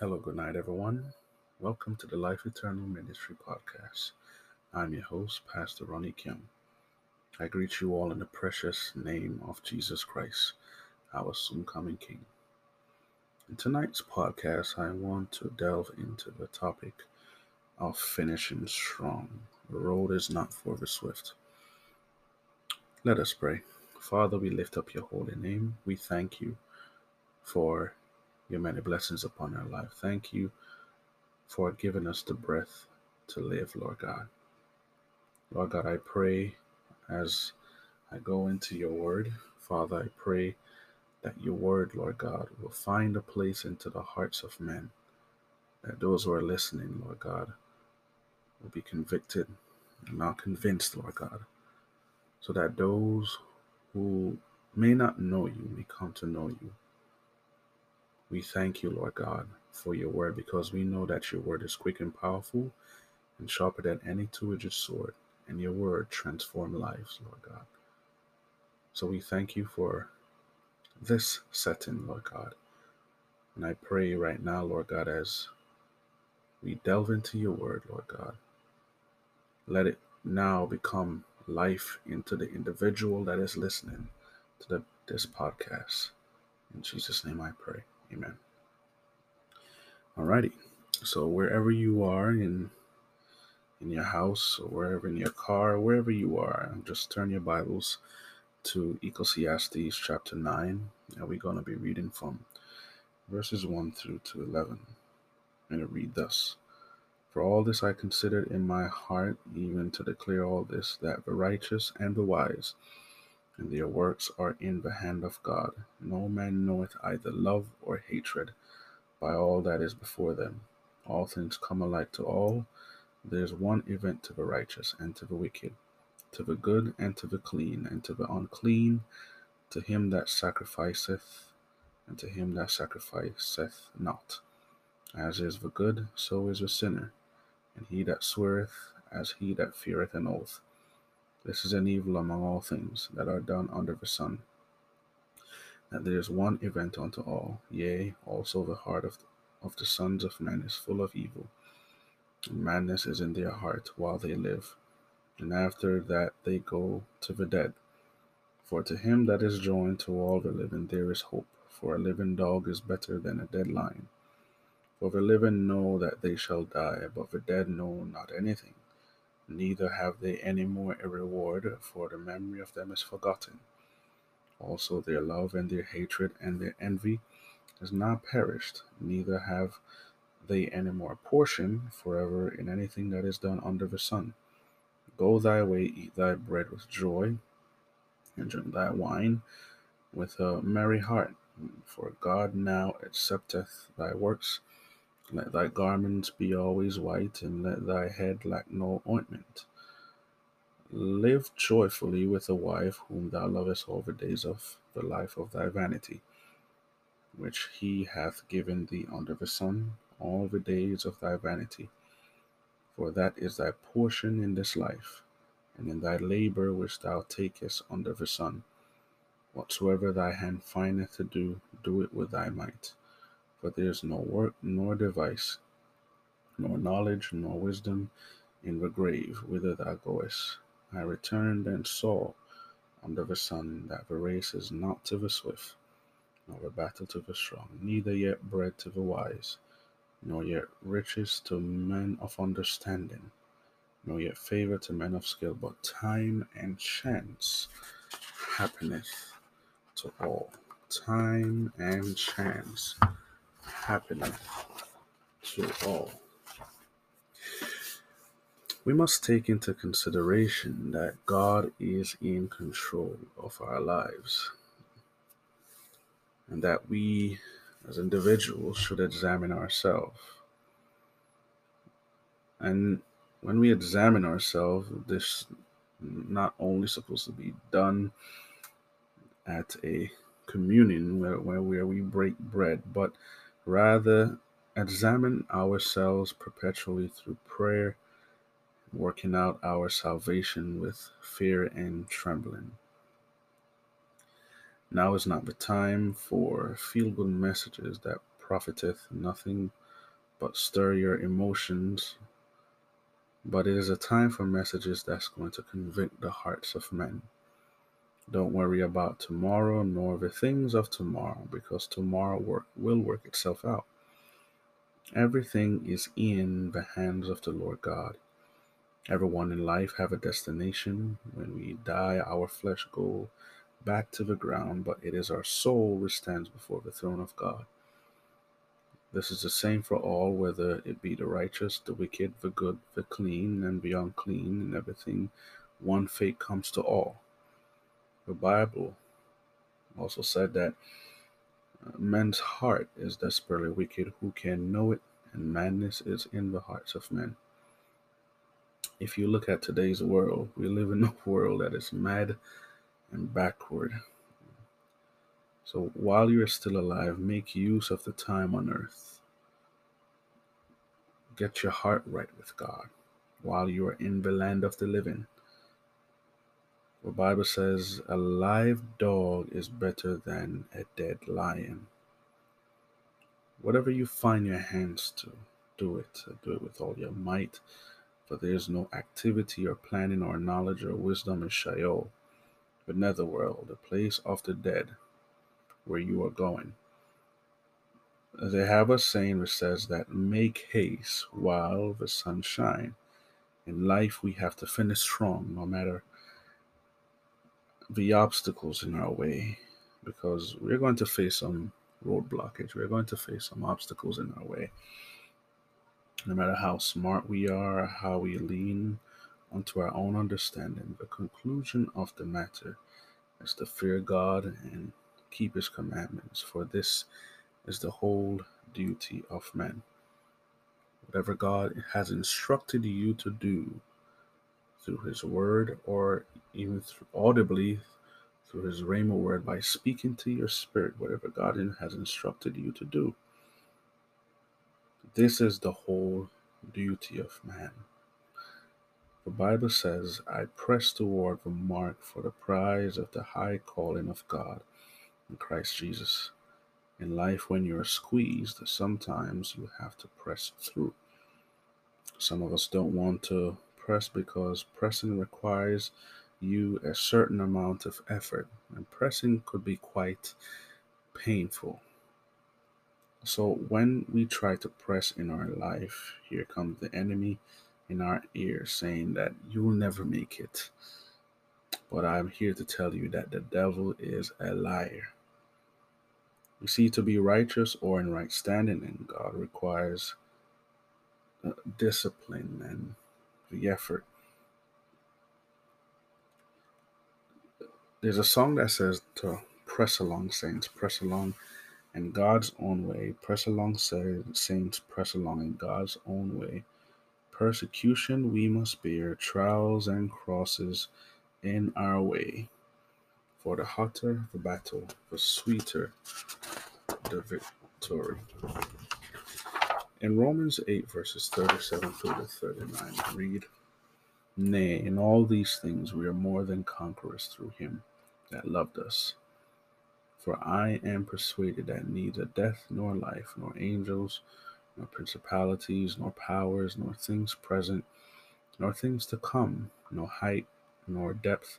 Hello, good night, everyone. Welcome to the Life Eternal Ministry Podcast. I'm your host, Pastor Ronnie Kim. I greet you all in the precious name of Jesus Christ, our soon coming King. In tonight's podcast, I want to delve into the topic of finishing strong. The road is not for the swift. Let us pray. Father, we lift up your holy name. We thank you for your many blessings upon our life. Thank you for giving us the breath to live, Lord God. Lord God, I pray as I go into your word, Father, I pray that your word, Lord God, will find a place into the hearts of men, that those who are listening, Lord God, will be convicted and not convinced, Lord God, so that those who may not know you may come to know you. We thank you, Lord God, for your word because we know that your word is quick and powerful and sharper than any two edged sword, and your word transforms lives, Lord God. So we thank you for this setting, Lord God. And I pray right now, Lord God, as we delve into your word, Lord God, let it now become life into the individual that is listening to the, this podcast. In Jesus' name I pray. Amen. Alrighty. So wherever you are in in your house or wherever in your car, wherever you are, just turn your Bibles to Ecclesiastes chapter 9. And we're going to be reading from verses 1 through to 11. And it read thus. For all this I considered in my heart, even to declare all this, that the righteous and the wise and their works are in the hand of God. No man knoweth either love or hatred by all that is before them. All things come alike to all. There is one event to the righteous and to the wicked, to the good and to the clean, and to the unclean, to him that sacrificeth, and to him that sacrificeth not. As is the good, so is the sinner, and he that sweareth, as he that feareth an oath. This is an evil among all things that are done under the sun, that there is one event unto all, yea, also the heart of, of the sons of men is full of evil, madness is in their heart while they live, and after that they go to the dead. For to him that is joined to all the living there is hope, for a living dog is better than a dead lion. For the living know that they shall die, but the dead know not anything neither have they any more a reward, for the memory of them is forgotten. Also, their love and their hatred and their envy is not perished, neither have they any more portion forever in anything that is done under the sun. Go thy way, eat thy bread with joy, and drink thy wine with a merry heart, for God now accepteth thy works let thy garments be always white, and let thy head lack no ointment. Live joyfully with a wife whom thou lovest all the days of the life of thy vanity, which he hath given thee under the sun, all the days of thy vanity. For that is thy portion in this life, and in thy labor which thou takest under the sun. Whatsoever thy hand findeth to do, do it with thy might for there is no work, nor device, nor knowledge, nor wisdom in the grave whither thou goest. I returned and saw under the sun that the race is not to the swift, nor the battle to the strong, neither yet bread to the wise, nor yet riches to men of understanding, nor yet favor to men of skill, but time and chance happeneth to all. Time and chance happening to all. We must take into consideration that God is in control of our lives and that we as individuals should examine ourselves. And when we examine ourselves, this not only supposed to be done at a communion where, where, where we break bread, but Rather, examine ourselves perpetually through prayer, working out our salvation with fear and trembling. Now is not the time for feel good messages that profiteth nothing, but stir your emotions. But it is a time for messages that's going to convict the hearts of men. Don't worry about tomorrow nor the things of tomorrow, because tomorrow work will work itself out. Everything is in the hands of the Lord God. Everyone in life have a destination. When we die, our flesh go back to the ground, but it is our soul which stands before the throne of God. This is the same for all, whether it be the righteous, the wicked, the good, the clean, and the unclean, and everything. One fate comes to all. The Bible also said that uh, men's heart is desperately wicked. Who can know it? And madness is in the hearts of men. If you look at today's world, we live in a world that is mad and backward. So while you are still alive, make use of the time on earth. Get your heart right with God while you are in the land of the living. The Bible says a live dog is better than a dead lion. Whatever you find your hands to, do it. Uh, do it with all your might, for there is no activity or planning or knowledge or wisdom in Sheol, the netherworld, the place of the dead, where you are going. They have a saying which says that make haste while the sun shine. In life, we have to finish strong, no matter the obstacles in our way, because we're going to face some road blockage. We're going to face some obstacles in our way. No matter how smart we are, how we lean onto our own understanding, the conclusion of the matter is to fear God and keep his commandments, for this is the whole duty of man. Whatever God has instructed you to do through his word or even audibly through his rhema word by speaking to your spirit, whatever God has instructed you to do. This is the whole duty of man. The Bible says, I press toward the mark for the prize of the high calling of God in Christ Jesus. In life, when you're squeezed, sometimes you have to press through. Some of us don't want to press because pressing requires you a certain amount of effort, and pressing could be quite painful. So, when we try to press in our life, here comes the enemy in our ear saying that you will never make it. But I'm here to tell you that the devil is a liar. You see, to be righteous or in right standing in God requires uh, discipline and the effort There's a song that says to press along, saints, press along in God's own way. Press along, saints, press along in God's own way. Persecution we must bear, trials and crosses in our way. For the hotter the battle, the sweeter the victory. In Romans 8, verses 37 through to 39, read, Nay, in all these things we are more than conquerors through him that loved us. For I am persuaded that neither death nor life, nor angels, nor principalities, nor powers, nor things present, nor things to come, nor height, nor depth,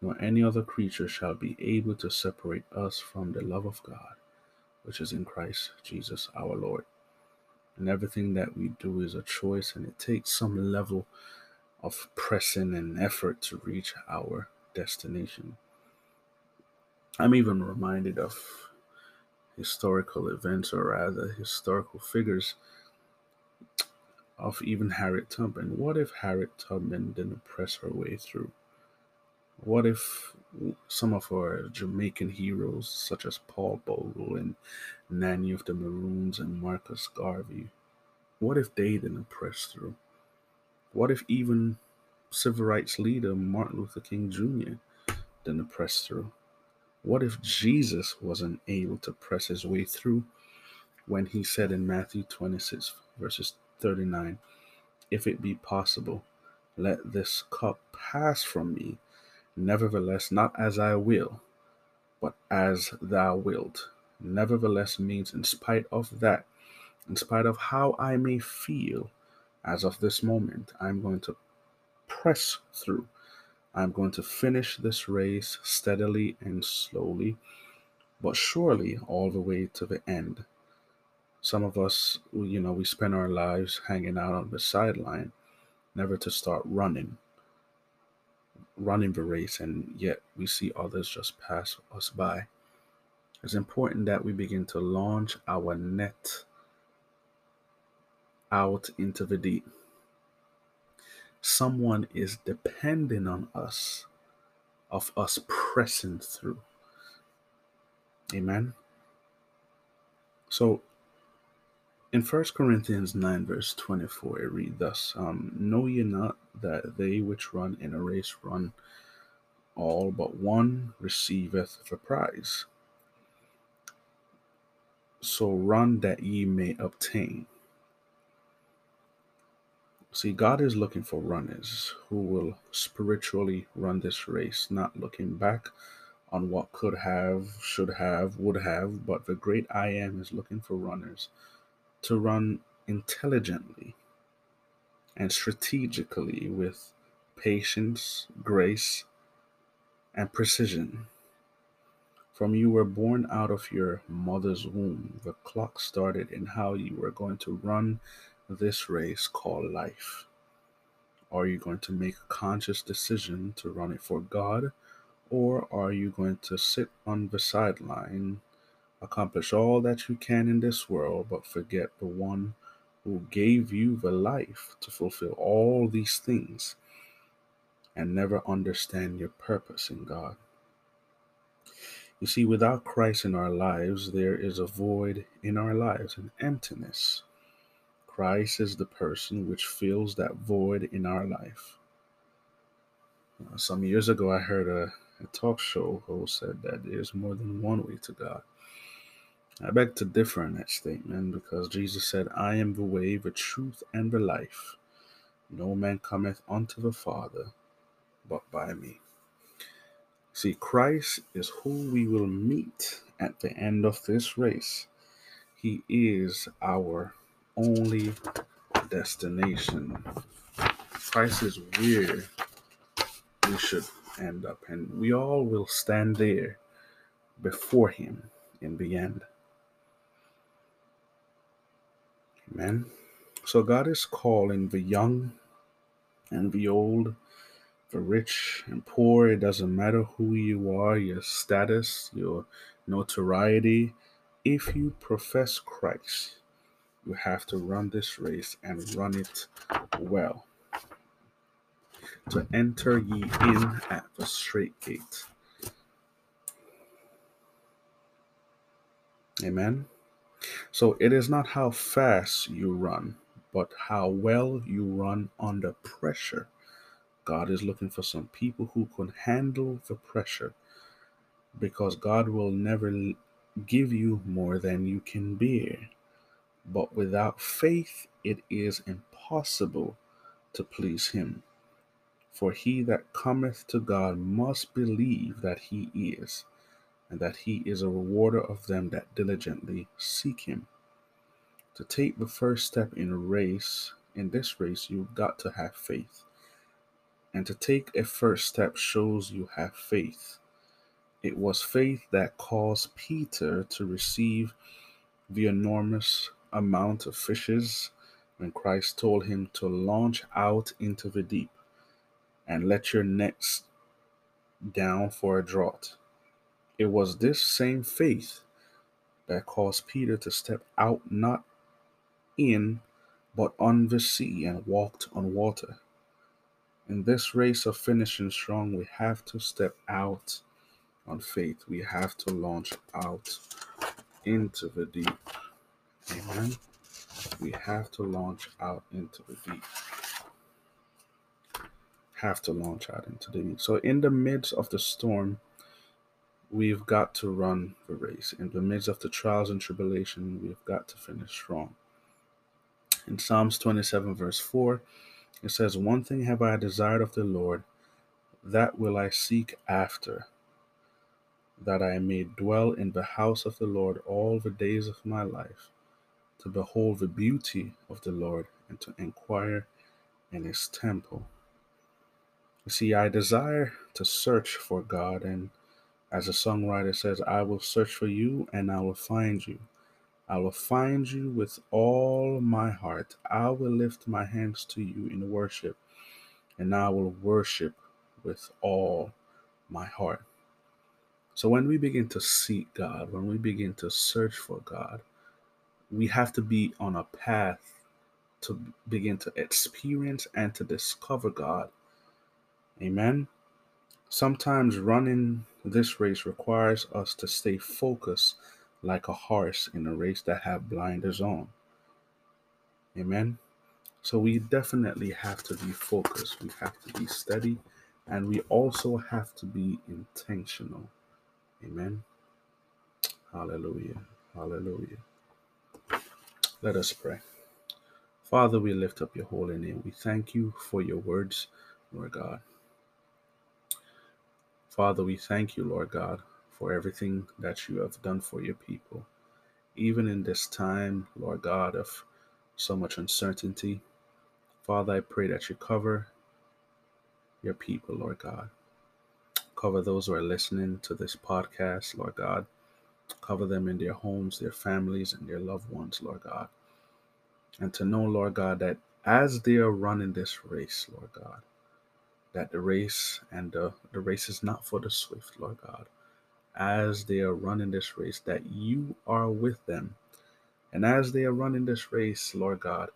nor any other creature shall be able to separate us from the love of God, which is in Christ Jesus our Lord. And everything that we do is a choice, and it takes some level of pressing and effort to reach our destination. I'm even reminded of historical events, or rather, historical figures of even Harriet Tubman. What if Harriet Tubman didn't press her way through? What if some of our Jamaican heroes, such as Paul Bogle and Nanny of the Maroons and Marcus Garvey, what if they didn't press through? What if even civil rights leader Martin Luther King Jr. didn't press through? What if Jesus wasn't able to press his way through when he said in Matthew 26, verses 39, If it be possible, let this cup pass from me. Nevertheless, not as I will, but as thou wilt. Nevertheless means, in spite of that, in spite of how I may feel as of this moment, I'm going to press through. I'm going to finish this race steadily and slowly, but surely all the way to the end. Some of us, you know, we spend our lives hanging out on the sideline, never to start running, running the race, and yet we see others just pass us by. It's important that we begin to launch our net out into the deep. Someone is depending on us, of us pressing through. Amen. So in 1 Corinthians 9, verse 24, it reads thus um, Know ye not that they which run in a race run all, but one receiveth the prize? So run that ye may obtain. See, God is looking for runners who will spiritually run this race, not looking back on what could have, should have, would have, but the great I am is looking for runners to run intelligently and strategically with patience, grace, and precision. From you were born out of your mother's womb, the clock started in how you were going to run this race called life. Are you going to make a conscious decision to run it for God, or are you going to sit on the sideline accomplish all that you can in this world, but forget the one who gave you the life to fulfill all these things and never understand your purpose in God. You see, without Christ in our lives, there is a void in our lives, an emptiness. Christ is the person which fills that void in our life. Uh, some years ago, I heard a, a talk show host said that there's more than one way to God. I beg to differ in that statement because Jesus said, I am the way, the truth, and the life. No man cometh unto the Father but by me. See, Christ is who we will meet at the end of this race. He is our only destination. Christ is where we should end up, and we all will stand there before Him in the end. Amen. So God is calling the young and the old, the rich and poor. It doesn't matter who you are, your status, your notoriety. If you profess Christ, you have to run this race and run it well. To enter ye in at the straight gate. Amen. So it is not how fast you run, but how well you run under pressure. God is looking for some people who can handle the pressure because God will never give you more than you can bear. But without faith, it is impossible to please Him. For he that cometh to God must believe that He is, and that he is a rewarder of them that diligently seek him. To take the first step in a race, in this race, you've got to have faith. And to take a first step shows you have faith. It was faith that caused Peter to receive the enormous amount of fishes when Christ told him to launch out into the deep and let your nets down for a draught. It was this same faith that caused Peter to step out not in, but on the sea and walked on water. In this race of finishing strong, we have to step out on faith. We have to launch out into the deep. Amen. We have to launch out into the deep. Have to launch out into the deep. So, in the midst of the storm, We've got to run the race. In the midst of the trials and tribulation, we've got to finish strong. In Psalms 27, verse 4, it says, One thing have I desired of the Lord, that will I seek after, that I may dwell in the house of the Lord all the days of my life, to behold the beauty of the Lord and to inquire in his temple. You see, I desire to search for God, and as a songwriter says, I will search for you and I will find you. I will find you with all my heart. I will lift my hands to you in worship, and I will worship with all my heart. So when we begin to seek God, when we begin to search for God, we have to be on a path to begin to experience and to discover God. Amen. Sometimes running this race requires us to stay focused like a horse in a race that have blinders on. Amen. So we definitely have to be focused. We have to be steady and we also have to be intentional. Amen. Hallelujah. Hallelujah. Let us pray. Father, we lift up your holy name. We thank you for your words, Lord God. Father, we thank you, Lord God, for everything that you have done for your people. Even in this time, Lord God, of so much uncertainty, Father, I pray that you cover your people, Lord God. Cover those who are listening to this podcast, Lord God. Cover them in their homes, their families, and their loved ones, Lord God. And to know, Lord God, that as they are running this race, Lord God, that the race and the, the race is not for the swift, Lord God. As they are running this race, that you are with them. And as they are running this race, Lord God,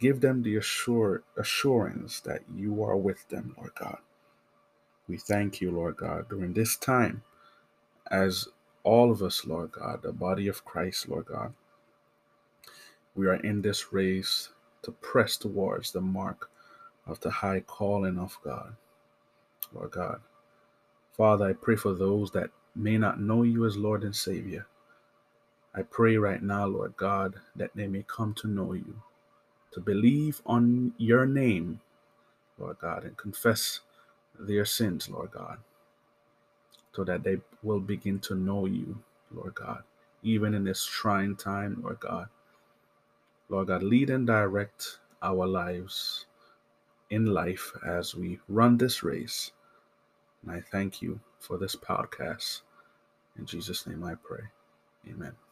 give them the assure, assurance that you are with them, Lord God. We thank you, Lord God, during this time, as all of us, Lord God, the body of Christ, Lord God, we are in this race to press towards the mark of the high calling of God, Lord God. Father, I pray for those that may not know you as Lord and Savior. I pray right now, Lord God, that they may come to know you, to believe on your name, Lord God, and confess their sins, Lord God, so that they will begin to know you, Lord God, even in this trying time, Lord God. Lord God, lead and direct our lives in life as we run this race. And I thank you for this podcast. In Jesus' name I pray. Amen.